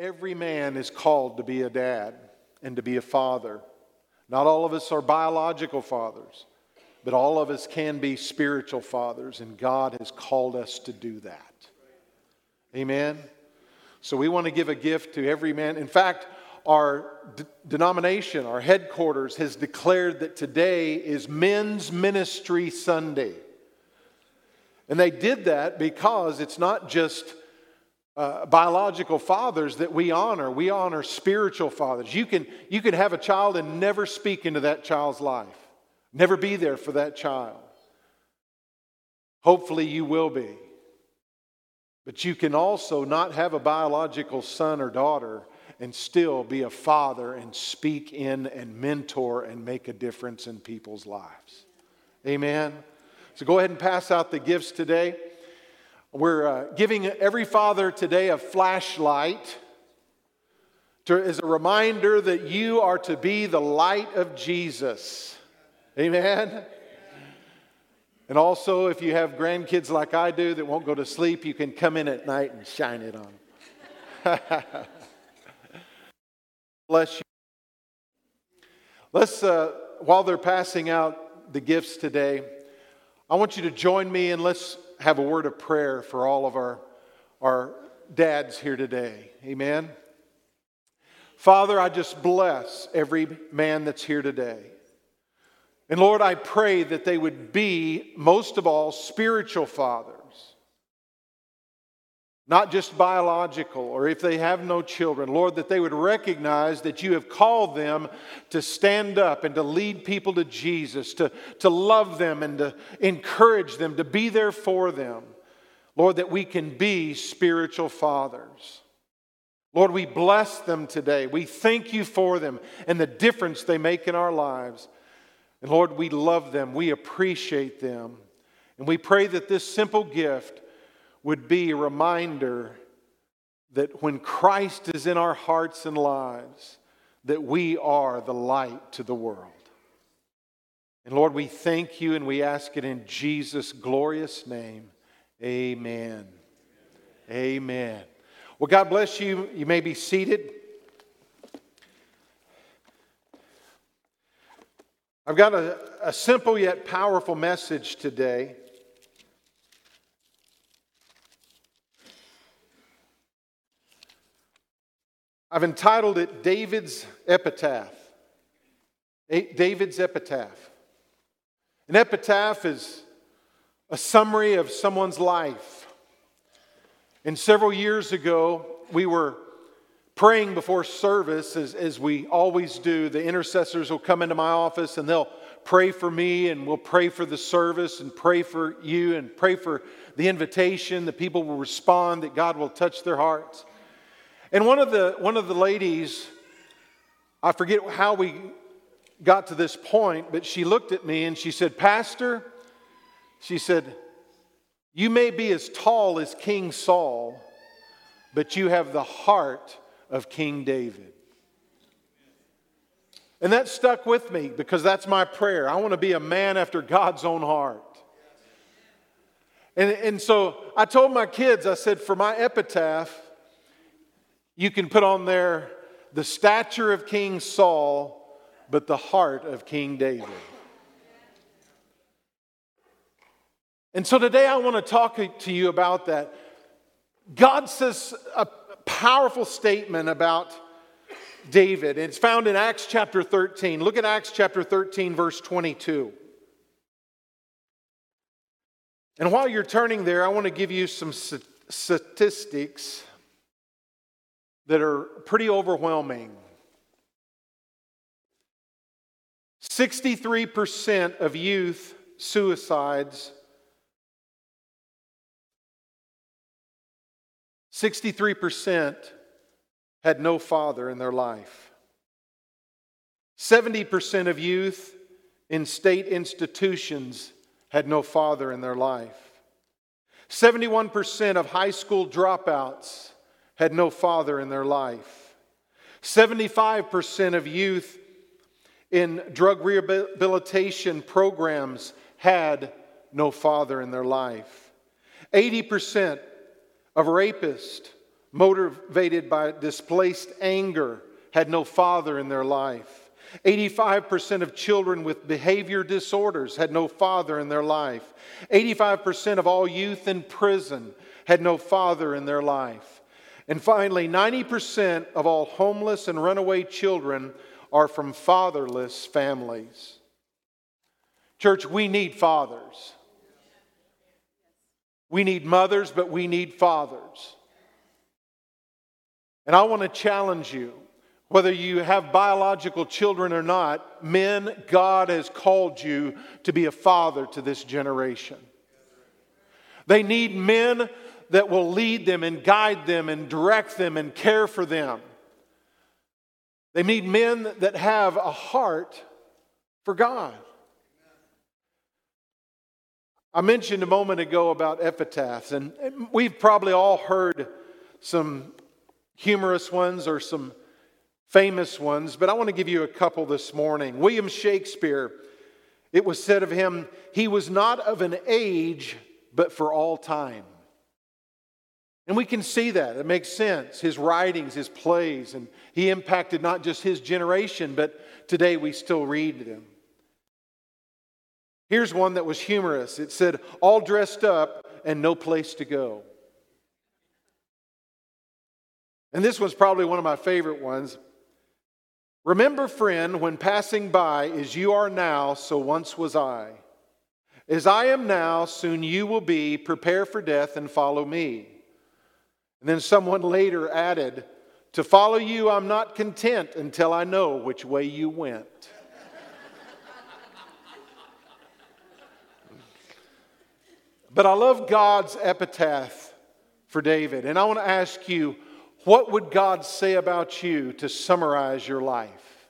Every man is called to be a dad and to be a father. Not all of us are biological fathers, but all of us can be spiritual fathers, and God has called us to do that. Amen? So we want to give a gift to every man. In fact, our d- denomination, our headquarters, has declared that today is Men's Ministry Sunday. And they did that because it's not just uh, biological fathers that we honor. We honor spiritual fathers. You can, you can have a child and never speak into that child's life, never be there for that child. Hopefully, you will be. But you can also not have a biological son or daughter and still be a father and speak in and mentor and make a difference in people's lives. Amen. So go ahead and pass out the gifts today. We're uh, giving every father today a flashlight to, as a reminder that you are to be the light of Jesus. Amen. And also, if you have grandkids like I do that won't go to sleep, you can come in at night and shine it on them. Bless you. Let's, uh, while they're passing out the gifts today, I want you to join me and let's have a word of prayer for all of our, our dads here today. Amen. Father, I just bless every man that's here today. And Lord, I pray that they would be, most of all, spiritual fathers. Not just biological, or if they have no children, Lord, that they would recognize that you have called them to stand up and to lead people to Jesus, to, to love them and to encourage them, to be there for them. Lord, that we can be spiritual fathers. Lord, we bless them today. We thank you for them and the difference they make in our lives. And Lord, we love them, we appreciate them. And we pray that this simple gift would be a reminder that when Christ is in our hearts and lives, that we are the light to the world. And Lord, we thank you and we ask it in Jesus' glorious name. Amen. Amen. Well, God bless you. You may be seated. I've got a, a simple yet powerful message today. I've entitled it David's Epitaph. David's Epitaph. An epitaph is a summary of someone's life. And several years ago, we were praying before service, as, as we always do, the intercessors will come into my office and they'll pray for me, and we'll pray for the service, and pray for you, and pray for the invitation. The people will respond, that God will touch their hearts. And one of the, one of the ladies, I forget how we got to this point, but she looked at me and she said, Pastor, she said, You may be as tall as King Saul, but you have the heart of King David. And that stuck with me because that's my prayer. I want to be a man after God's own heart. And, and so I told my kids, I said, for my epitaph, you can put on there the stature of King Saul, but the heart of King David. And so today I want to talk to you about that. God says a powerful statement about David. It's found in Acts chapter 13. Look at Acts chapter 13, verse 22. And while you're turning there, I want to give you some statistics that are pretty overwhelming. 63% of youth suicides 63% had no father in their life. 70% of youth in state institutions had no father in their life. 71% of high school dropouts had no father in their life. 75% of youth in drug rehabilitation programs had no father in their life. 80% of rapists, motivated by displaced anger, had no father in their life. 85% of children with behavior disorders had no father in their life. 85% of all youth in prison had no father in their life. And finally, 90% of all homeless and runaway children are from fatherless families. Church, we need fathers. We need mothers, but we need fathers. And I want to challenge you whether you have biological children or not, men, God has called you to be a father to this generation. They need men that will lead them and guide them and direct them and care for them. They need men that have a heart for God. I mentioned a moment ago about epitaphs, and we've probably all heard some humorous ones or some famous ones, but I want to give you a couple this morning. William Shakespeare, it was said of him, he was not of an age, but for all time. And we can see that. It makes sense. His writings, his plays, and he impacted not just his generation, but today we still read them. Here's one that was humorous. It said, All dressed up and no place to go. And this was probably one of my favorite ones. Remember, friend, when passing by, as you are now, so once was I. As I am now, soon you will be. Prepare for death and follow me. And then someone later added, To follow you, I'm not content until I know which way you went. but I love God's epitaph for David. And I want to ask you, what would God say about you to summarize your life?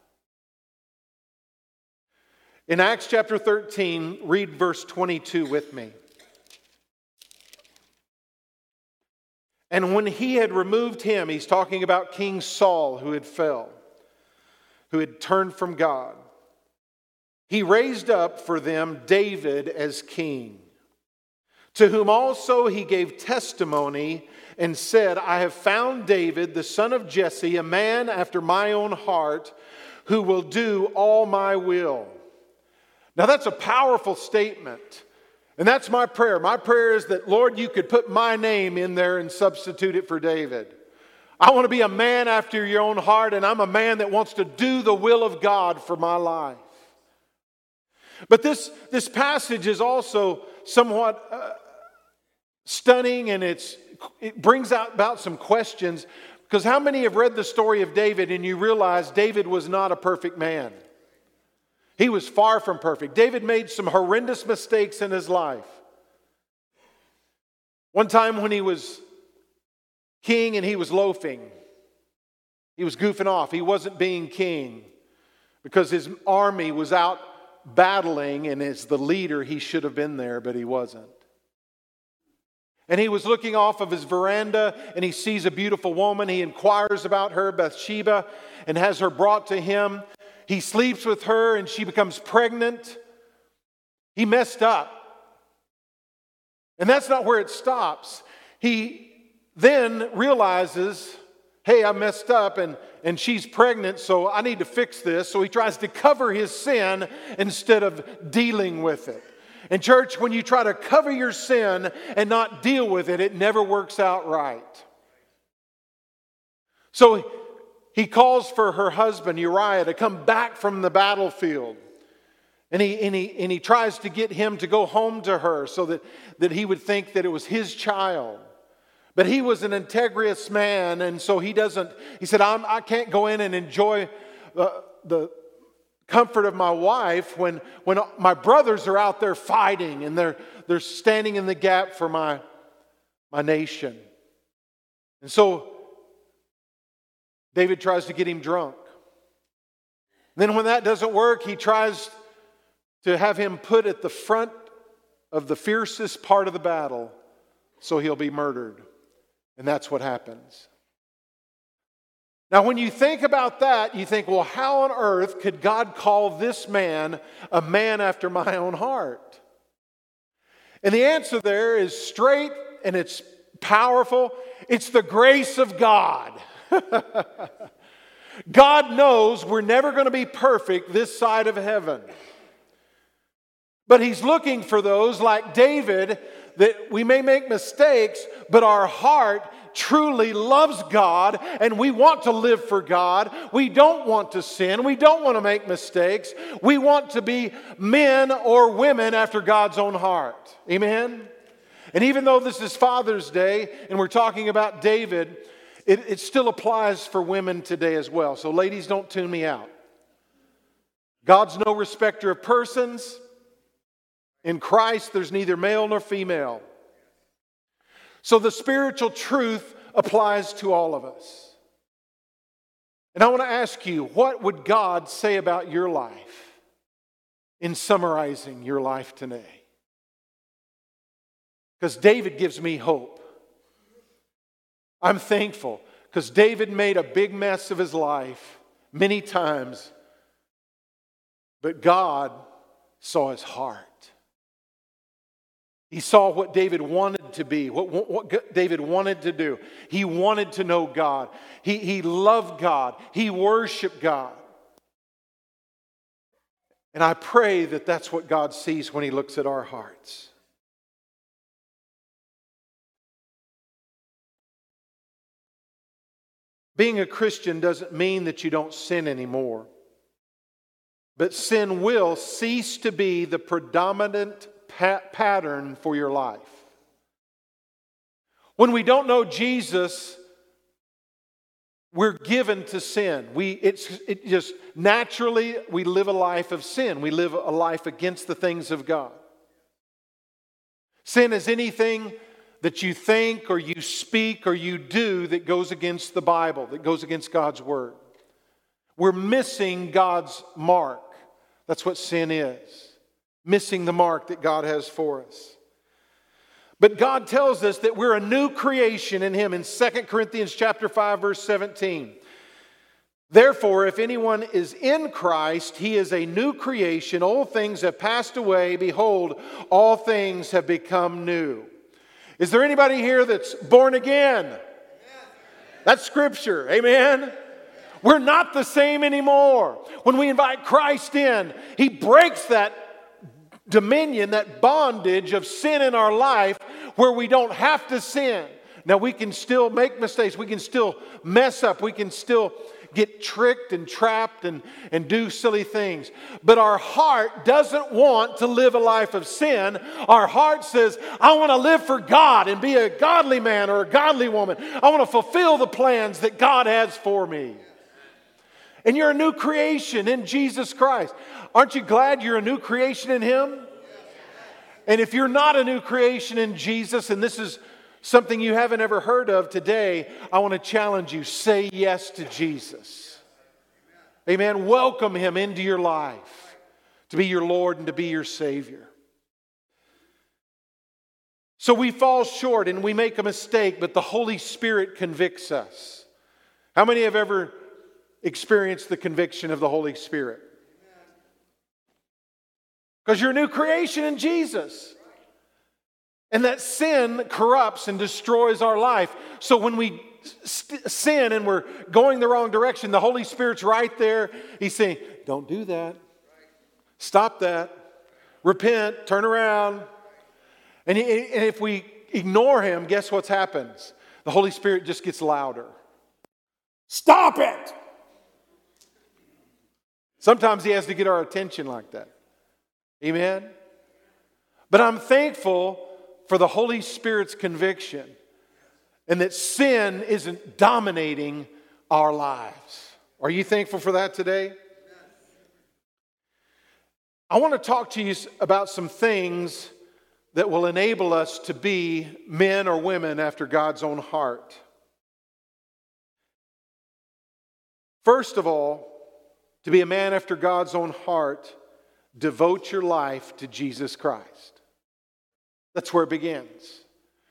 In Acts chapter 13, read verse 22 with me. And when he had removed him, he's talking about King Saul who had fell, who had turned from God. He raised up for them David as king, to whom also he gave testimony and said, I have found David, the son of Jesse, a man after my own heart, who will do all my will. Now, that's a powerful statement. And that's my prayer. My prayer is that, Lord, you could put my name in there and substitute it for David. I want to be a man after your own heart, and I'm a man that wants to do the will of God for my life. But this, this passage is also somewhat uh, stunning and it's, it brings out about some questions because how many have read the story of David and you realize David was not a perfect man? He was far from perfect. David made some horrendous mistakes in his life. One time when he was king and he was loafing, he was goofing off. He wasn't being king because his army was out battling, and as the leader, he should have been there, but he wasn't. And he was looking off of his veranda and he sees a beautiful woman. He inquires about her, Bathsheba, and has her brought to him. He sleeps with her and she becomes pregnant. He messed up. And that's not where it stops. He then realizes, hey, I messed up and, and she's pregnant, so I need to fix this. So he tries to cover his sin instead of dealing with it. And, church, when you try to cover your sin and not deal with it, it never works out right. So he calls for her husband, Uriah, to come back from the battlefield. And he, and, he, and he tries to get him to go home to her so that, that he would think that it was his child. But he was an integrous man, and so he doesn't, he said, I'm, I can not go in and enjoy the, the comfort of my wife when, when my brothers are out there fighting and they're, they're standing in the gap for my, my nation. And so David tries to get him drunk. Then, when that doesn't work, he tries to have him put at the front of the fiercest part of the battle so he'll be murdered. And that's what happens. Now, when you think about that, you think, well, how on earth could God call this man a man after my own heart? And the answer there is straight and it's powerful? It's the grace of God. God knows we're never going to be perfect this side of heaven. But He's looking for those like David that we may make mistakes, but our heart truly loves God and we want to live for God. We don't want to sin. We don't want to make mistakes. We want to be men or women after God's own heart. Amen? And even though this is Father's Day and we're talking about David, it, it still applies for women today as well. So, ladies, don't tune me out. God's no respecter of persons. In Christ, there's neither male nor female. So the spiritual truth applies to all of us. And I want to ask you, what would God say about your life in summarizing your life today? Because David gives me hope. I'm thankful because David made a big mess of his life many times, but God saw his heart. He saw what David wanted to be, what, what David wanted to do. He wanted to know God. He, he loved God. He worshiped God. And I pray that that's what God sees when He looks at our hearts. Being a Christian doesn't mean that you don't sin anymore, but sin will cease to be the predominant pattern for your life. When we don't know Jesus, we're given to sin. We, it's it just naturally, we live a life of sin. We live a life against the things of God. Sin is anything that you think or you speak or you do that goes against the Bible, that goes against God's Word. We're missing God's mark. That's what sin is missing the mark that God has for us. But God tells us that we're a new creation in him in 2 Corinthians chapter 5 verse 17. Therefore, if anyone is in Christ, he is a new creation. Old things have passed away. Behold, all things have become new. Is there anybody here that's born again? That's scripture. Amen. We're not the same anymore. When we invite Christ in, he breaks that dominion, that bondage of sin in our life where we don't have to sin. Now, we can still make mistakes, we can still mess up, we can still get tricked and trapped and, and do silly things. But our heart doesn't want to live a life of sin. Our heart says, I want to live for God and be a godly man or a godly woman. I want to fulfill the plans that God has for me. And you're a new creation in Jesus Christ. Aren't you glad you're a new creation in Him? And if you're not a new creation in Jesus, and this is something you haven't ever heard of today, I want to challenge you say yes to Jesus. Amen. Welcome Him into your life to be your Lord and to be your Savior. So we fall short and we make a mistake, but the Holy Spirit convicts us. How many have ever experienced the conviction of the Holy Spirit? Because you're a new creation in Jesus. And that sin corrupts and destroys our life. So when we st- sin and we're going the wrong direction, the Holy Spirit's right there. He's saying, Don't do that. Stop that. Repent. Turn around. And, he, and if we ignore Him, guess what happens? The Holy Spirit just gets louder. Stop it! Sometimes He has to get our attention like that. Amen? But I'm thankful for the Holy Spirit's conviction and that sin isn't dominating our lives. Are you thankful for that today? I want to talk to you about some things that will enable us to be men or women after God's own heart. First of all, to be a man after God's own heart, devote your life to Jesus Christ. That's where it begins.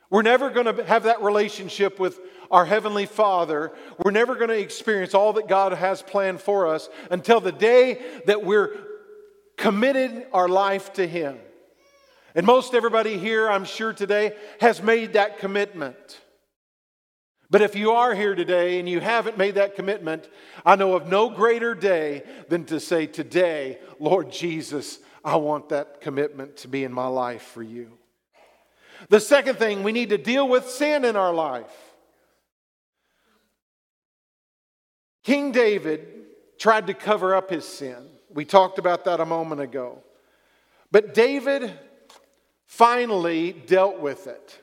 We're never going to have that relationship with our Heavenly Father. We're never going to experience all that God has planned for us until the day that we're committed our life to Him. And most everybody here, I'm sure today, has made that commitment. But if you are here today and you haven't made that commitment, I know of no greater day than to say, Today, Lord Jesus, I want that commitment to be in my life for you. The second thing, we need to deal with sin in our life. King David tried to cover up his sin. We talked about that a moment ago. But David finally dealt with it.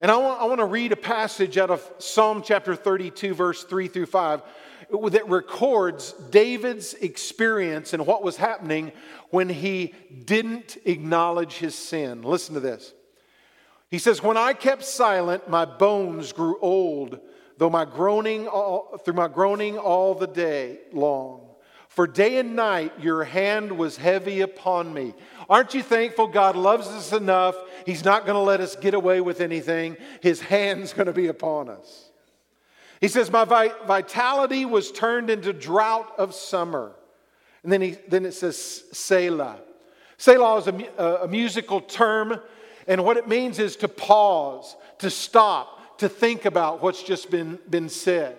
And I want, I want to read a passage out of Psalm chapter 32, verse 3 through 5, that records David's experience and what was happening when he didn't acknowledge his sin. Listen to this. He says, When I kept silent, my bones grew old, though my groaning all, through my groaning all the day long. For day and night your hand was heavy upon me. Aren't you thankful God loves us enough? He's not going to let us get away with anything. His hand's going to be upon us. He says, My vitality was turned into drought of summer. And then, he, then it says Selah. Selah is a, a musical term, and what it means is to pause, to stop, to think about what's just been, been said.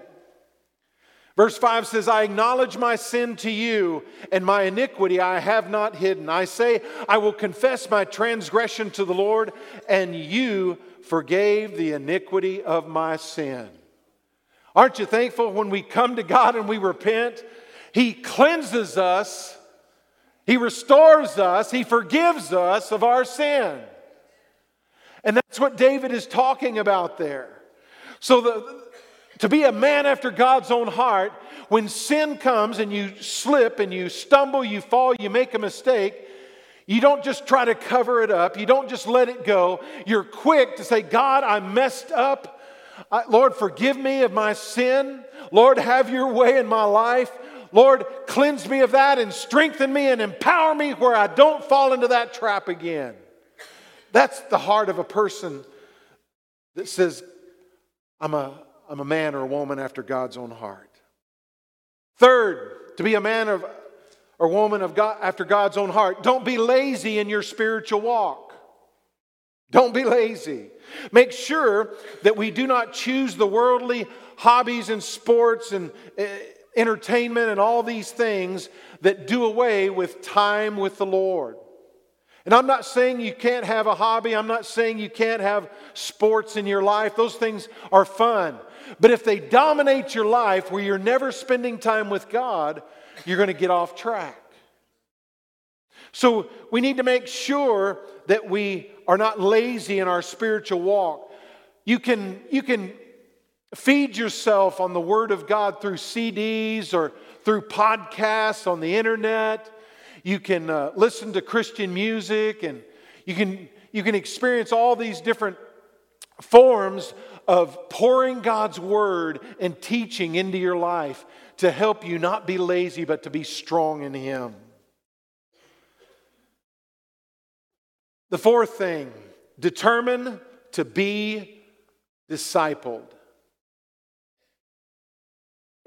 Verse 5 says, I acknowledge my sin to you, and my iniquity I have not hidden. I say, I will confess my transgression to the Lord, and you forgave the iniquity of my sin. Aren't you thankful when we come to God and we repent? He cleanses us, He restores us, He forgives us of our sin. And that's what David is talking about there. So the, to be a man after God's own heart, when sin comes and you slip and you stumble, you fall, you make a mistake, you don't just try to cover it up. You don't just let it go. You're quick to say, God, I messed up. Lord, forgive me of my sin. Lord, have your way in my life. Lord, cleanse me of that and strengthen me and empower me where I don't fall into that trap again. That's the heart of a person that says, I'm a, I'm a man or a woman after God's own heart. Third, to be a man of, or woman of God, after God's own heart, don't be lazy in your spiritual walk. Don't be lazy. Make sure that we do not choose the worldly hobbies and sports and uh, entertainment and all these things that do away with time with the Lord. And I'm not saying you can't have a hobby. I'm not saying you can't have sports in your life. Those things are fun. But if they dominate your life where you're never spending time with God, you're going to get off track. So we need to make sure that we are not lazy in our spiritual walk. You can, you can feed yourself on the Word of God through CDs or through podcasts on the internet. You can uh, listen to Christian music and you can, you can experience all these different forms of pouring God's word and teaching into your life to help you not be lazy, but to be strong in Him. The fourth thing determine to be discipled.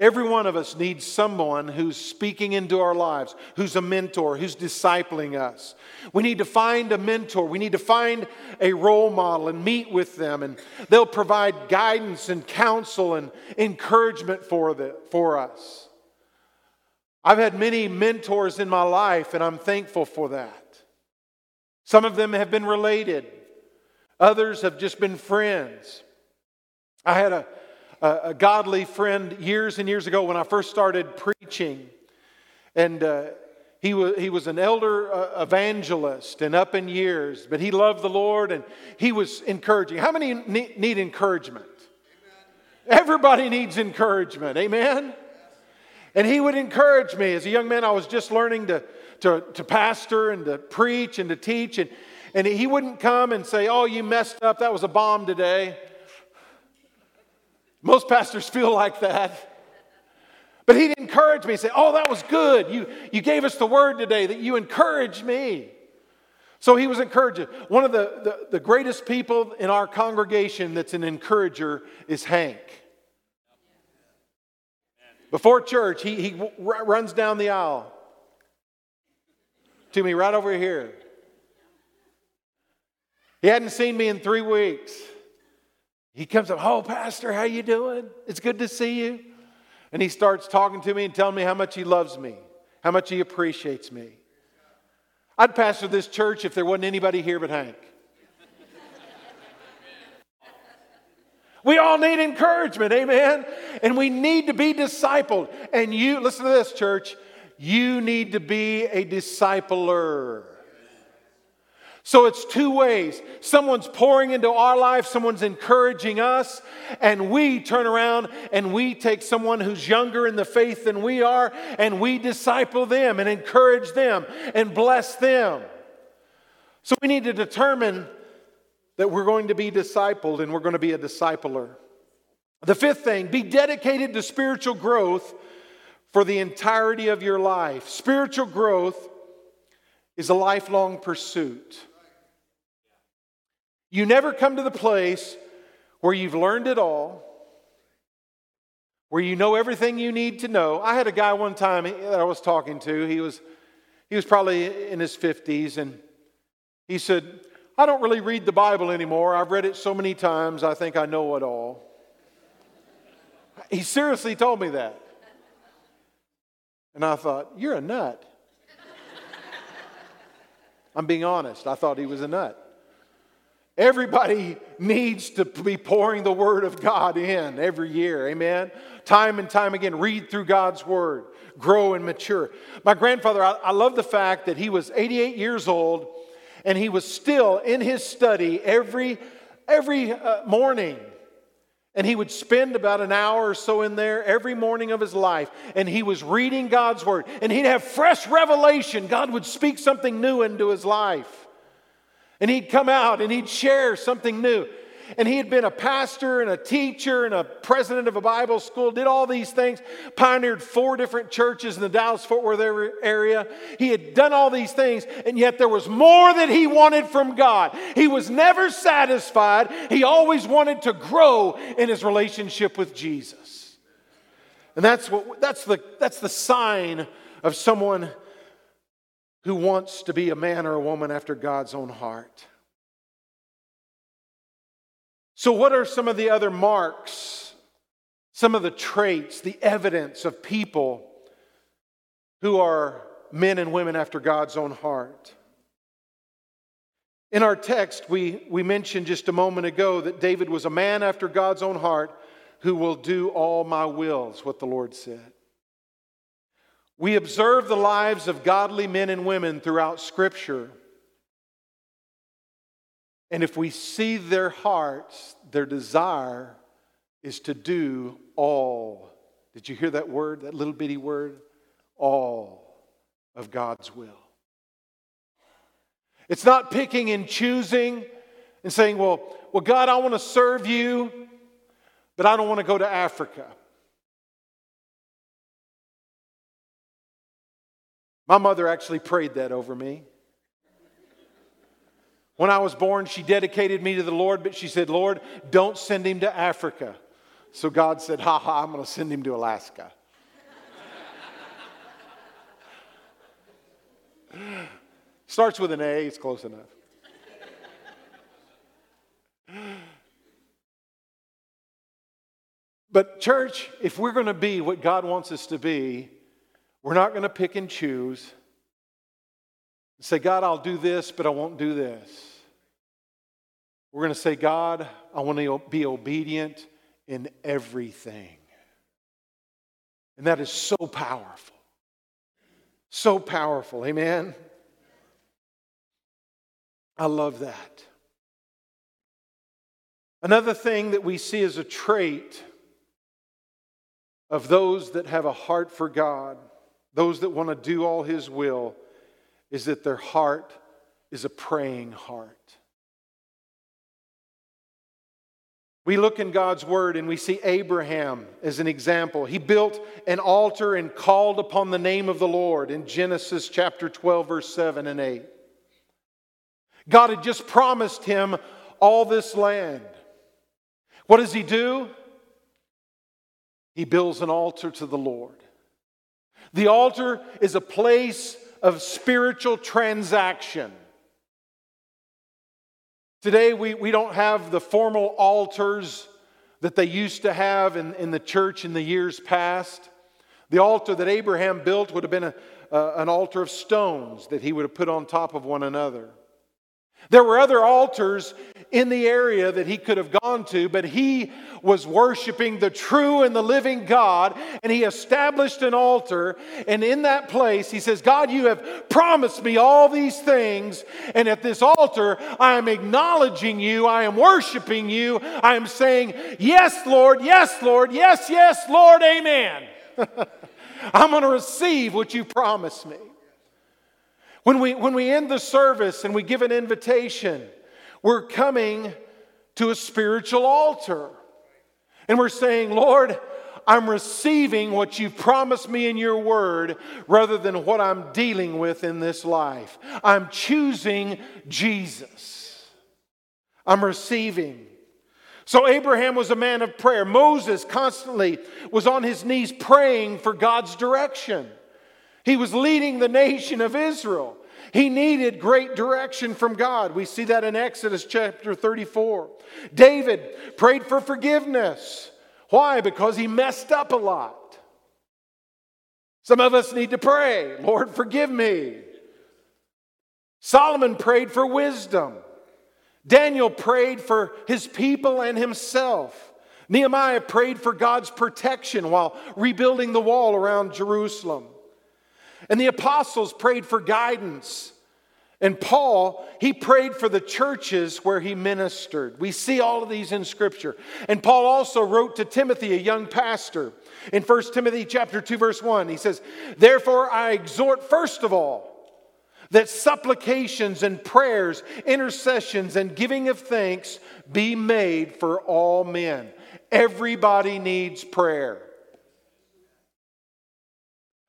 Every one of us needs someone who's speaking into our lives, who's a mentor, who's discipling us. We need to find a mentor. We need to find a role model and meet with them, and they'll provide guidance and counsel and encouragement for, the, for us. I've had many mentors in my life, and I'm thankful for that. Some of them have been related, others have just been friends. I had a a, a godly friend years and years ago when I first started preaching. And uh, he, was, he was an elder uh, evangelist and up in years, but he loved the Lord and he was encouraging. How many need, need encouragement? Amen. Everybody needs encouragement. Amen? And he would encourage me. As a young man, I was just learning to, to, to pastor and to preach and to teach. And, and he wouldn't come and say, Oh, you messed up. That was a bomb today. Most pastors feel like that. But he'd encourage me, say, Oh, that was good. You, you gave us the word today that you encouraged me. So he was encouraging. One of the, the, the greatest people in our congregation that's an encourager is Hank. Before church, he, he runs down the aisle to me right over here. He hadn't seen me in three weeks. He comes up, "Oh, pastor, how you doing? It's good to see you." And he starts talking to me and telling me how much he loves me, how much he appreciates me. I'd pastor this church if there wasn't anybody here but Hank. We all need encouragement, amen? And we need to be discipled. And you, listen to this, church, you need to be a discipler. So it's two ways. Someone's pouring into our life, someone's encouraging us, and we turn around and we take someone who's younger in the faith than we are, and we disciple them and encourage them and bless them. So we need to determine that we're going to be discipled and we're going to be a discipler. The fifth thing be dedicated to spiritual growth for the entirety of your life. Spiritual growth is a lifelong pursuit. You never come to the place where you've learned it all, where you know everything you need to know. I had a guy one time that I was talking to. He was, he was probably in his 50s, and he said, I don't really read the Bible anymore. I've read it so many times, I think I know it all. He seriously told me that. And I thought, You're a nut. I'm being honest. I thought he was a nut. Everybody needs to be pouring the Word of God in every year. Amen. Time and time again, read through God's Word, grow and mature. My grandfather, I, I love the fact that he was 88 years old and he was still in his study every, every uh, morning. And he would spend about an hour or so in there every morning of his life. And he was reading God's word. And he'd have fresh revelation. God would speak something new into his life. And he'd come out and he'd share something new. And he had been a pastor and a teacher and a president of a Bible school, did all these things, pioneered four different churches in the Dallas Fort Worth area. He had done all these things, and yet there was more that he wanted from God. He was never satisfied. He always wanted to grow in his relationship with Jesus. And that's, what, that's, the, that's the sign of someone who wants to be a man or a woman after God's own heart. So, what are some of the other marks, some of the traits, the evidence of people who are men and women after God's own heart? In our text, we, we mentioned just a moment ago that David was a man after God's own heart who will do all my wills, what the Lord said. We observe the lives of godly men and women throughout Scripture. And if we see their hearts, their desire is to do all. Did you hear that word, that little bitty word? All of God's will. It's not picking and choosing and saying, well, well, God, I want to serve you, but I don't want to go to Africa. My mother actually prayed that over me. When I was born, she dedicated me to the Lord, but she said, Lord, don't send him to Africa. So God said, Ha ha, I'm going to send him to Alaska. Starts with an A, it's close enough. But, church, if we're going to be what God wants us to be, we're not going to pick and choose. and Say, God, I'll do this, but I won't do this. We're going to say, God, I want to be obedient in everything. And that is so powerful. So powerful. Amen. I love that. Another thing that we see as a trait of those that have a heart for God, those that want to do all His will, is that their heart is a praying heart. We look in God's word and we see Abraham as an example. He built an altar and called upon the name of the Lord in Genesis chapter 12, verse 7 and 8. God had just promised him all this land. What does he do? He builds an altar to the Lord. The altar is a place of spiritual transaction. Today, we, we don't have the formal altars that they used to have in, in the church in the years past. The altar that Abraham built would have been a, an altar of stones that he would have put on top of one another. There were other altars in the area that he could have gone to, but he was worshiping the true and the living God, and he established an altar. And in that place, he says, God, you have promised me all these things, and at this altar, I am acknowledging you, I am worshiping you, I am saying, Yes, Lord, yes, Lord, yes, yes, Lord, amen. I'm going to receive what you promised me. When we, when we end the service and we give an invitation, we're coming to a spiritual altar. And we're saying, Lord, I'm receiving what you've promised me in your word rather than what I'm dealing with in this life. I'm choosing Jesus. I'm receiving. So, Abraham was a man of prayer. Moses constantly was on his knees praying for God's direction. He was leading the nation of Israel. He needed great direction from God. We see that in Exodus chapter 34. David prayed for forgiveness. Why? Because he messed up a lot. Some of us need to pray, Lord, forgive me. Solomon prayed for wisdom. Daniel prayed for his people and himself. Nehemiah prayed for God's protection while rebuilding the wall around Jerusalem. And the apostles prayed for guidance. And Paul, he prayed for the churches where he ministered. We see all of these in scripture. And Paul also wrote to Timothy, a young pastor, in 1 Timothy chapter 2 verse 1. He says, "Therefore I exhort first of all that supplications and prayers, intercessions and giving of thanks be made for all men." Everybody needs prayer.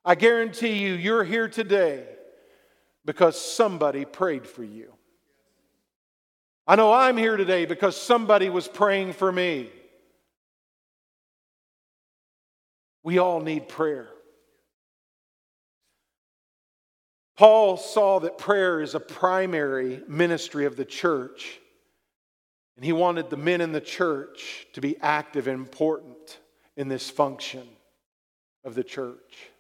I guarantee you, you're here today because somebody prayed for you. I know I'm here today because somebody was praying for me. We all need prayer. Paul saw that prayer is a primary ministry of the church, and he wanted the men in the church to be active and important in this function of the church.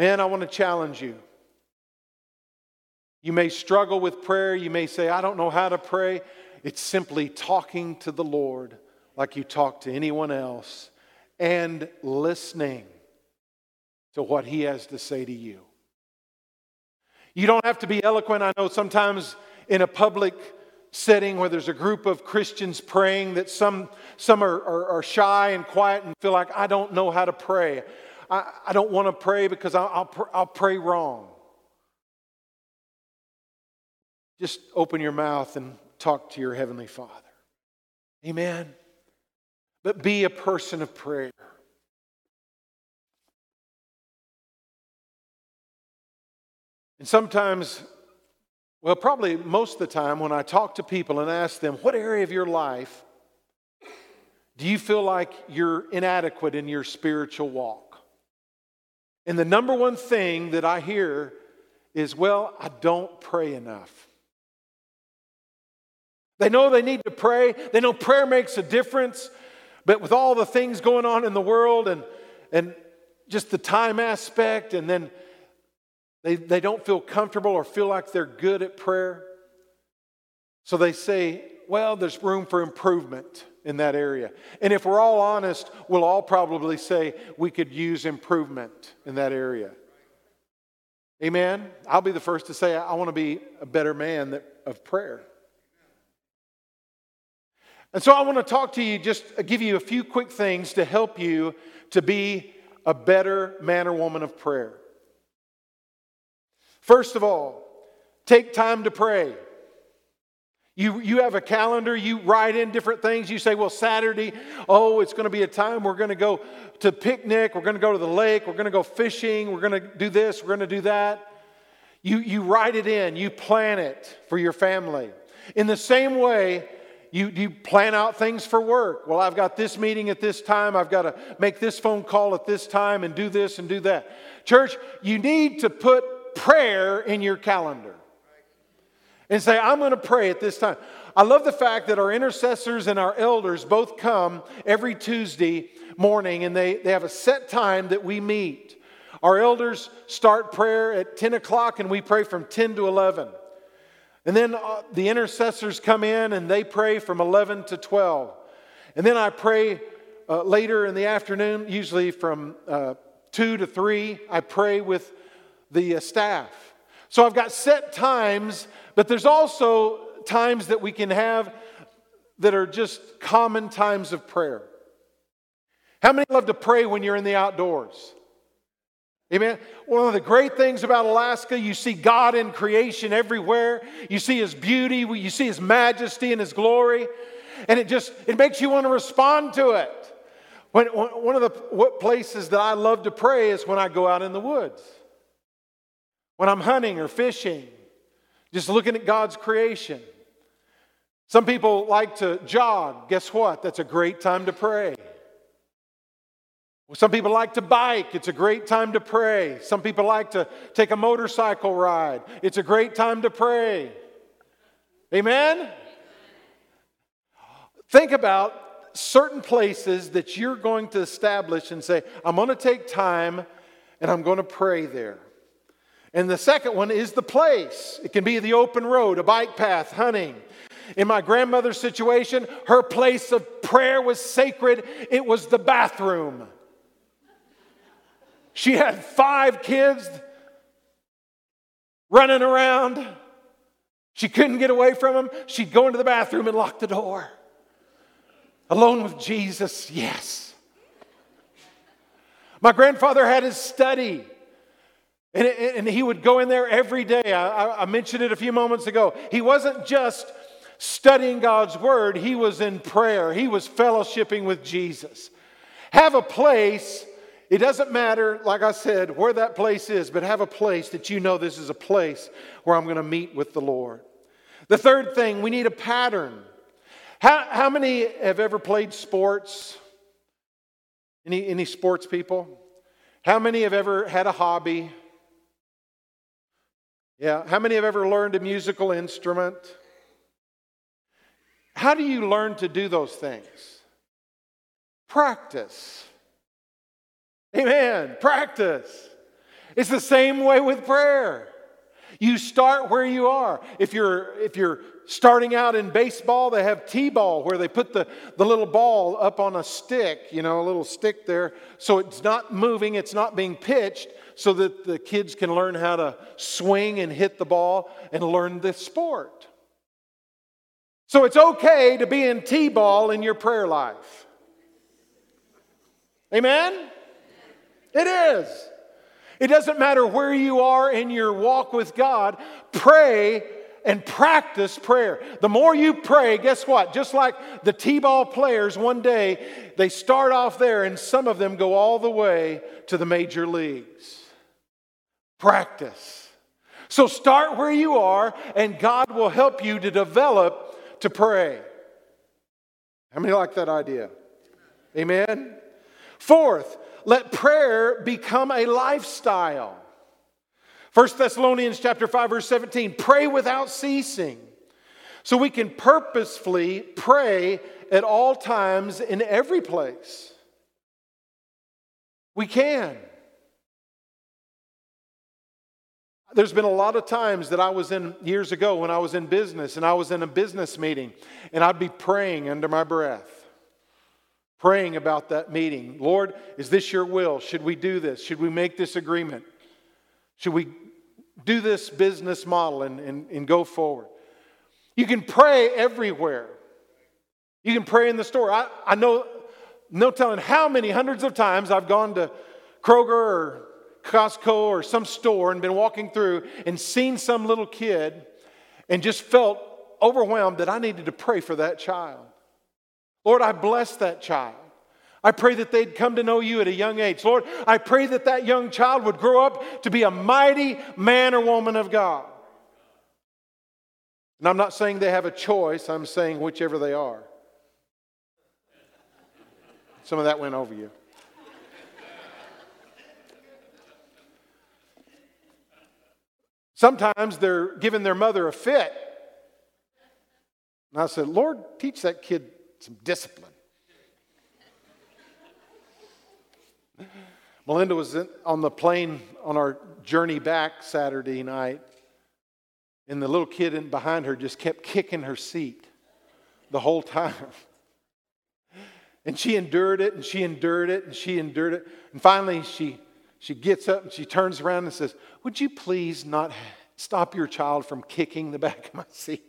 Man, I want to challenge you. You may struggle with prayer. You may say, I don't know how to pray. It's simply talking to the Lord like you talk to anyone else and listening to what He has to say to you. You don't have to be eloquent. I know sometimes in a public setting where there's a group of Christians praying that some, some are, are, are shy and quiet and feel like, I don't know how to pray. I, I don't want to pray because I'll, I'll, I'll pray wrong. Just open your mouth and talk to your Heavenly Father. Amen. But be a person of prayer. And sometimes, well, probably most of the time, when I talk to people and ask them, what area of your life do you feel like you're inadequate in your spiritual walk? And the number one thing that I hear is, well, I don't pray enough. They know they need to pray. They know prayer makes a difference. But with all the things going on in the world and, and just the time aspect, and then they, they don't feel comfortable or feel like they're good at prayer. So they say, well, there's room for improvement in that area. And if we're all honest, we'll all probably say we could use improvement in that area. Amen? I'll be the first to say I want to be a better man that, of prayer. And so I want to talk to you, just give you a few quick things to help you to be a better man or woman of prayer. First of all, take time to pray. You, you have a calendar, you write in different things. You say, well, Saturday, oh, it's going to be a time we're going to go to picnic, we're going to go to the lake, we're going to go fishing, we're going to do this, we're going to do that. You, you write it in, you plan it for your family. In the same way, you, you plan out things for work. Well, I've got this meeting at this time, I've got to make this phone call at this time and do this and do that. Church, you need to put prayer in your calendar and say, I'm going to pray at this time. I love the fact that our intercessors and our elders both come every Tuesday morning and they, they have a set time that we meet. Our elders start prayer at 10 o'clock and we pray from 10 to 11. And then uh, the intercessors come in and they pray from 11 to 12. And then I pray uh, later in the afternoon, usually from uh, 2 to 3, I pray with the uh, staff. So I've got set times, but there's also times that we can have that are just common times of prayer. How many love to pray when you're in the outdoors? Amen. One of the great things about Alaska, you see God in creation everywhere. You see His beauty, you see His majesty and His glory, and it just it makes you want to respond to it. When, one of the places that I love to pray is when I go out in the woods, when I'm hunting or fishing, just looking at God's creation. Some people like to jog. Guess what? That's a great time to pray. Some people like to bike. It's a great time to pray. Some people like to take a motorcycle ride. It's a great time to pray. Amen? Think about certain places that you're going to establish and say, I'm going to take time and I'm going to pray there. And the second one is the place. It can be the open road, a bike path, hunting. In my grandmother's situation, her place of prayer was sacred, it was the bathroom. She had five kids running around. She couldn't get away from them. She'd go into the bathroom and lock the door. Alone with Jesus, yes. My grandfather had his study. And, and he would go in there every day. I, I mentioned it a few moments ago. He wasn't just studying God's word, he was in prayer, he was fellowshipping with Jesus. Have a place it doesn't matter, like I said, where that place is, but have a place that you know this is a place where I'm going to meet with the Lord. The third thing, we need a pattern. How, how many have ever played sports? Any, any sports people? How many have ever had a hobby? Yeah. How many have ever learned a musical instrument? How do you learn to do those things? Practice. Amen. Practice. It's the same way with prayer. You start where you are. If you're, if you're starting out in baseball, they have T ball where they put the, the little ball up on a stick, you know, a little stick there. So it's not moving, it's not being pitched, so that the kids can learn how to swing and hit the ball and learn the sport. So it's okay to be in T ball in your prayer life. Amen? It is. It doesn't matter where you are in your walk with God, pray and practice prayer. The more you pray, guess what? Just like the T ball players, one day they start off there and some of them go all the way to the major leagues. Practice. So start where you are, and God will help you to develop to pray. How many like that idea? Amen. Fourth, let prayer become a lifestyle. 1 Thessalonians chapter 5 verse 17, pray without ceasing. So we can purposefully pray at all times in every place. We can. There's been a lot of times that I was in years ago when I was in business and I was in a business meeting and I'd be praying under my breath praying about that meeting. Lord, is this your will? Should we do this? Should we make this agreement? Should we do this business model and, and, and go forward? You can pray everywhere. You can pray in the store. I, I know, no telling how many hundreds of times I've gone to Kroger or Costco or some store and been walking through and seen some little kid and just felt overwhelmed that I needed to pray for that child. Lord, I bless that child. I pray that they'd come to know you at a young age. Lord, I pray that that young child would grow up to be a mighty man or woman of God. And I'm not saying they have a choice, I'm saying whichever they are. Some of that went over you. Sometimes they're giving their mother a fit And I said, Lord, teach that kid some discipline. Melinda was in, on the plane on our journey back Saturday night, and the little kid in, behind her just kept kicking her seat the whole time. And she endured it and she endured it and she endured it. And finally, she, she gets up and she turns around and says, Would you please not stop your child from kicking the back of my seat?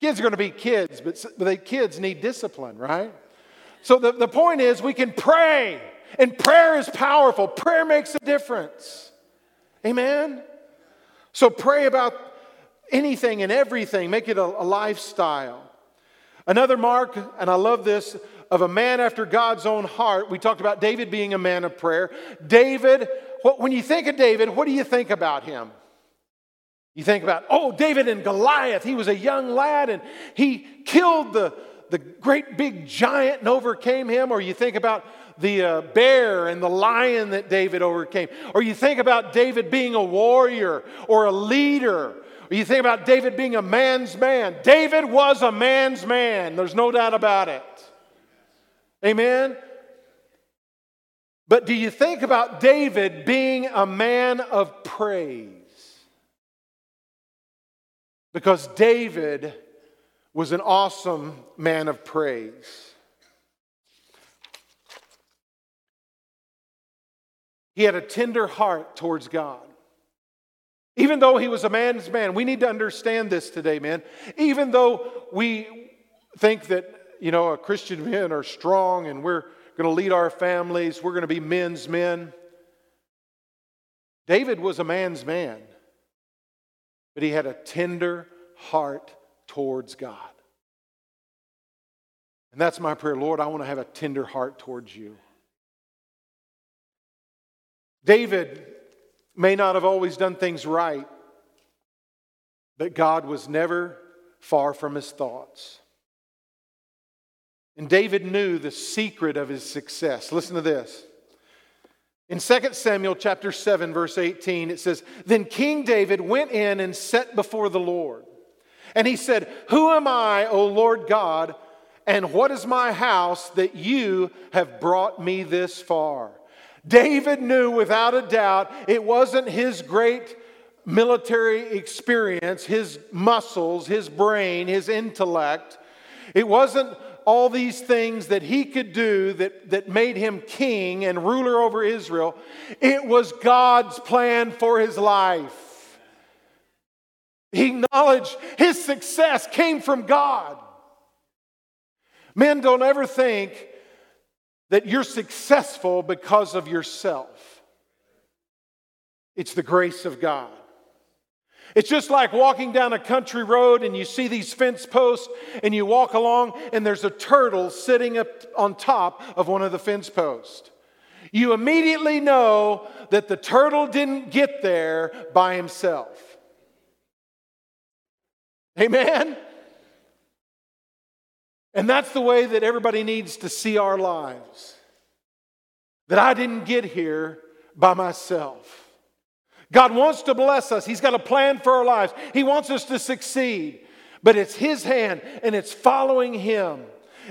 Kids are going to be kids, but, the kids need discipline, right? So the, the point is, we can pray, and prayer is powerful. Prayer makes a difference. Amen? So pray about anything and everything, make it a, a lifestyle. Another mark, and I love this, of a man after God's own heart. We talked about David being a man of prayer. David, what, when you think of David, what do you think about him? You think about, oh, David and Goliath. He was a young lad and he killed the, the great big giant and overcame him. Or you think about the uh, bear and the lion that David overcame. Or you think about David being a warrior or a leader. Or you think about David being a man's man. David was a man's man. There's no doubt about it. Amen? But do you think about David being a man of praise? because David was an awesome man of praise. He had a tender heart towards God. Even though he was a man's man, we need to understand this today, man. Even though we think that, you know, Christian men are strong and we're going to lead our families, we're going to be men's men. David was a man's man but he had a tender heart towards God. And that's my prayer. Lord, I want to have a tender heart towards you. David may not have always done things right, but God was never far from his thoughts. And David knew the secret of his success. Listen to this. In 2 Samuel chapter 7 verse 18 it says, "Then King David went in and set before the Lord. And he said, "Who am I, O Lord God, and what is my house that you have brought me this far?" David knew without a doubt it wasn't his great military experience, his muscles, his brain, his intellect. It wasn't all these things that he could do that, that made him king and ruler over Israel, it was God's plan for his life. He acknowledged his success came from God. Men don't ever think that you're successful because of yourself, it's the grace of God. It's just like walking down a country road and you see these fence posts and you walk along and there's a turtle sitting up on top of one of the fence posts. You immediately know that the turtle didn't get there by himself. Amen? And that's the way that everybody needs to see our lives. That I didn't get here by myself. God wants to bless us. He's got a plan for our lives. He wants us to succeed. But it's His hand and it's following Him.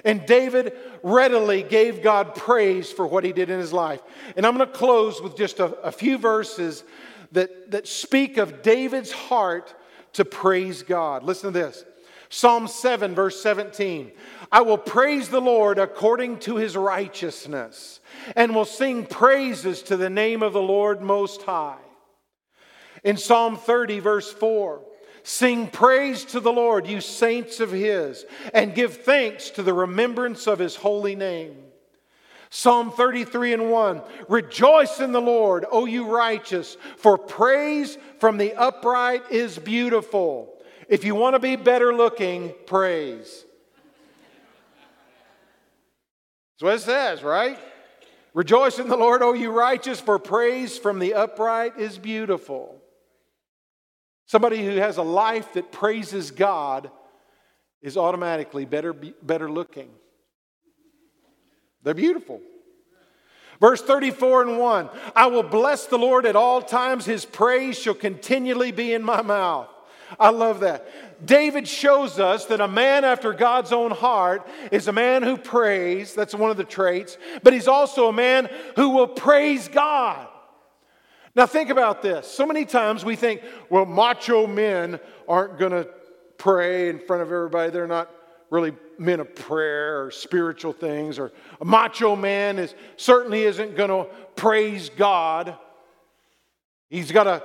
And David readily gave God praise for what he did in his life. And I'm going to close with just a, a, few verses that, that speak of David's heart to praise God. Listen to this Psalm 7, verse 17. I will praise the Lord according to his righteousness, and will sing praises to the name of the Lord Most High. In Psalm 30, verse 4, sing praise to the Lord, you saints of his, and give thanks to the remembrance of his holy name. Psalm 33 and 1 Rejoice in the Lord, O you righteous, for praise from the upright is beautiful. If you want to be better looking, praise. That's what it says, right? Rejoice in the Lord, O you righteous, for praise from the upright is beautiful. Somebody who has a life that praises God is automatically better, better looking. They're beautiful. Verse 34 and 1 I will bless the Lord at all times, his praise shall continually be in my mouth. I love that. David shows us that a man after God's own heart is a man who prays. That's one of the traits. But he's also a man who will praise God. Now, think about this. So many times we think, well, macho men aren't going to pray in front of everybody. They're not really men of prayer or spiritual things. Or a macho man is, certainly isn't going to praise God. He's got to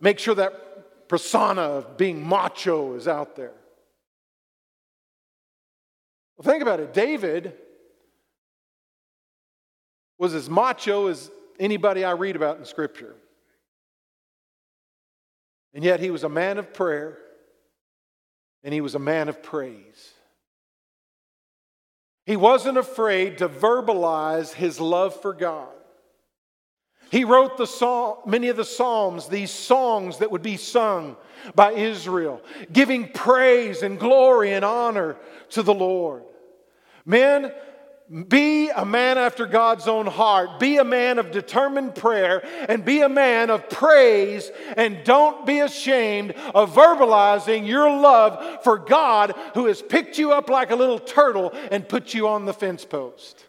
make sure that persona of being macho is out there. Well, think about it. David was as macho as anybody I read about in Scripture. And yet he was a man of prayer and he was a man of praise. He wasn't afraid to verbalize his love for God. He wrote the psalm, many of the psalms, these songs that would be sung by Israel, giving praise and glory and honor to the Lord. Men, be a man after God's own heart. Be a man of determined prayer and be a man of praise. And don't be ashamed of verbalizing your love for God who has picked you up like a little turtle and put you on the fence post.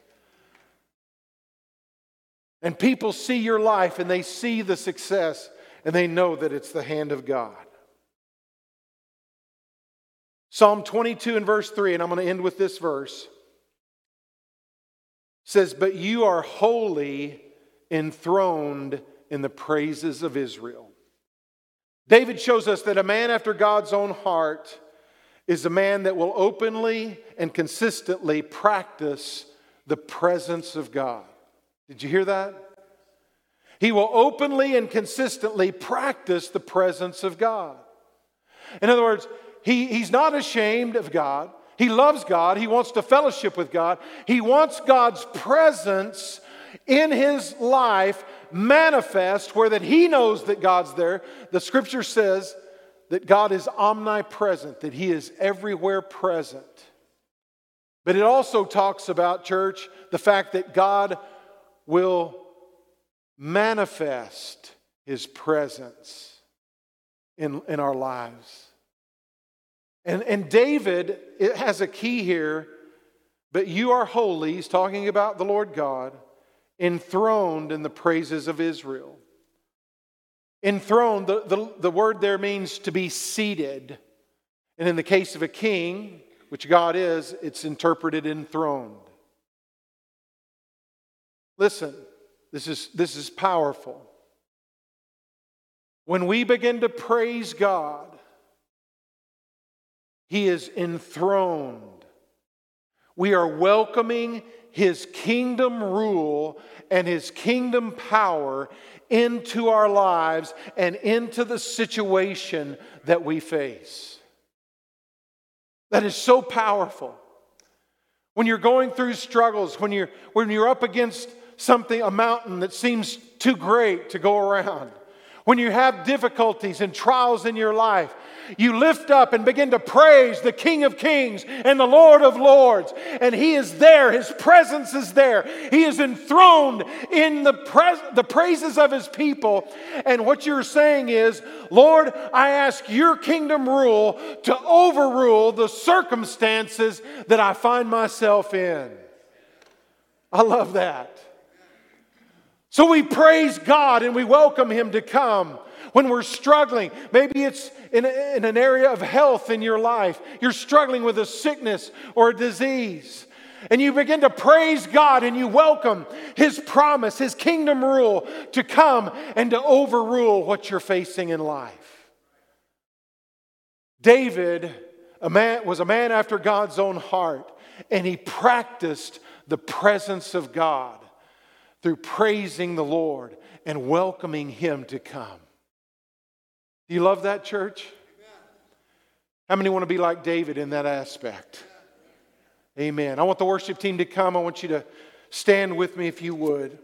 And people see your life and they see the success and they know that it's the hand of God. Psalm 22 and verse 3, and I'm going to end with this verse says, But you are holy enthroned in the praises of Israel. David shows us that a man after God's own heart is a man that will openly and consistently practice the presence of God. Did you hear that? He will openly and consistently practice the presence of God. In other words, he, he's not ashamed of God. He loves God. He wants to fellowship with God. He wants God's presence in his life manifest where that he knows that God's there. The scripture says that God is omnipresent, that he is everywhere present. But it also talks about, church, the fact that God will manifest his presence in, in our lives. And, and David it has a key here, but you are holy. He's talking about the Lord God, enthroned in the praises of Israel. Enthroned, the, the, the word there means to be seated. And in the case of a king, which God is, it's interpreted enthroned. Listen, this is, this is powerful. When we begin to praise God, he is enthroned. We are welcoming His kingdom rule and His kingdom power into our lives and into the situation that we face. That is so powerful. When you're going through struggles, when you're, when you're up against something, a mountain that seems too great to go around, when you have difficulties and trials in your life, you lift up and begin to praise the King of Kings and the Lord of Lords. And He is there, His presence is there. He is enthroned in the, pres- the praises of His people. And what you're saying is, Lord, I ask your kingdom rule to overrule the circumstances that I find myself in. I love that. So we praise God and we welcome Him to come when we're struggling. Maybe it's in, in an area of health in your life. You're struggling with a sickness or a disease. And you begin to praise God and you welcome His promise, His kingdom rule to come and to overrule what you're facing in life. David a man, was a man after God's own heart, and he practiced the presence of God through praising the Lord and welcoming Him to come. Do you love that, church? How many want to be like David in that aspect? Amen. I want the worship team to come. I want you to stand with me if you would.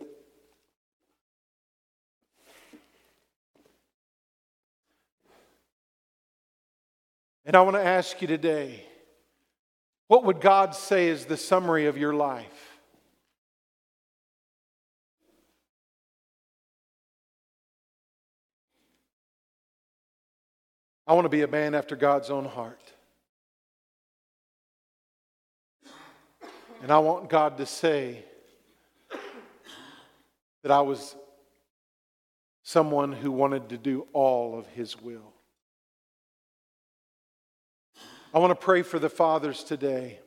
And I want to ask you today what would God say is the summary of your life? I want to be a man after God's own heart. And I want God to say that I was someone who wanted to do all of His will. I want to pray for the fathers today.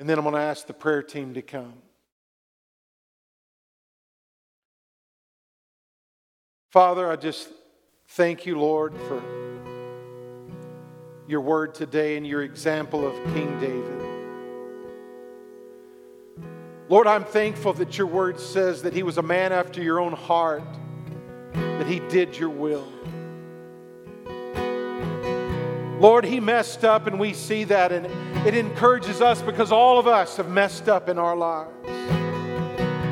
And then I'm going to ask the prayer team to come. Father, I just thank you, Lord, for your word today and your example of King David. Lord, I'm thankful that your word says that he was a man after your own heart, that he did your will. Lord, he messed up, and we see that, and it encourages us because all of us have messed up in our lives.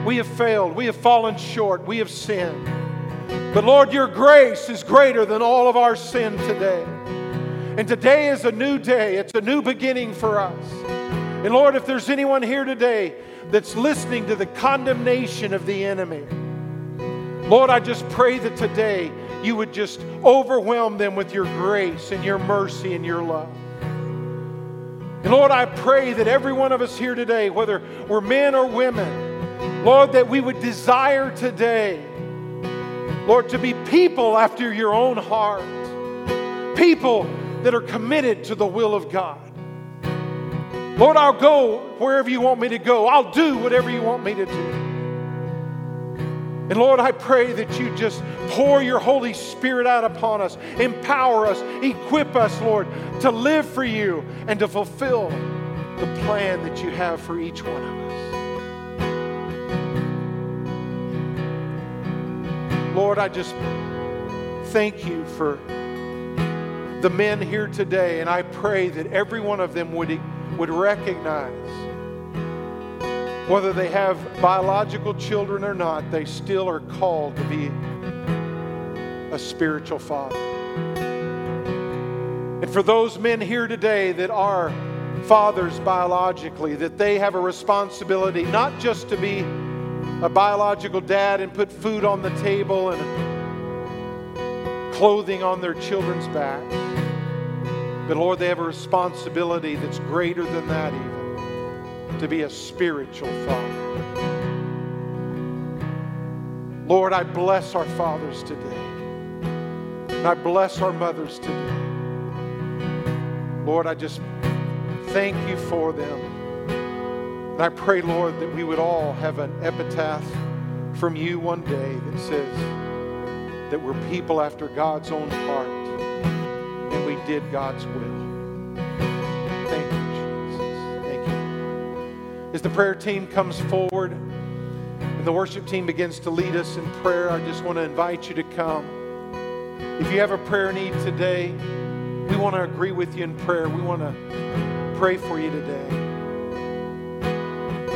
We have failed, we have fallen short, we have sinned. But Lord, your grace is greater than all of our sin today. And today is a new day, it's a new beginning for us. And Lord, if there's anyone here today that's listening to the condemnation of the enemy, Lord, I just pray that today you would just overwhelm them with your grace and your mercy and your love. And Lord, I pray that every one of us here today, whether we're men or women, Lord, that we would desire today, Lord, to be people after your own heart, people that are committed to the will of God. Lord, I'll go wherever you want me to go. I'll do whatever you want me to do. And Lord, I pray that you just pour your Holy Spirit out upon us, empower us, equip us, Lord, to live for you and to fulfill the plan that you have for each one of us. Lord, I just thank you for the men here today, and I pray that every one of them would, would recognize whether they have biological children or not, they still are called to be a spiritual father. And for those men here today that are fathers biologically, that they have a responsibility not just to be a biological dad and put food on the table and clothing on their children's backs, but Lord, they have a responsibility that's greater than that even to be a spiritual father. Lord, I bless our fathers today. And I bless our mothers today. Lord, I just thank you for them. And I pray, Lord, that we would all have an epitaph from you one day that says that we're people after God's own heart and we did God's will. Thank you, Jesus. Thank you. As the prayer team comes forward and the worship team begins to lead us in prayer, I just want to invite you to come. If you have a prayer need today, we want to agree with you in prayer. We want to pray for you today.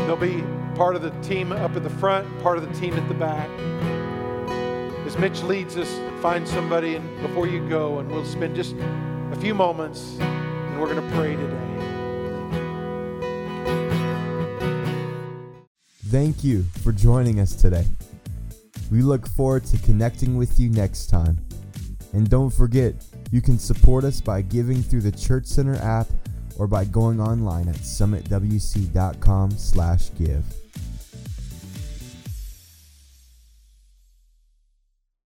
There'll be part of the team up at the front, part of the team at the back. As Mitch leads us, find somebody and before you go, and we'll spend just a few moments and we're going to pray today. Thank you for joining us today. We look forward to connecting with you next time. And don't forget, you can support us by giving through the Church Center app or by going online at summitwc.com/give.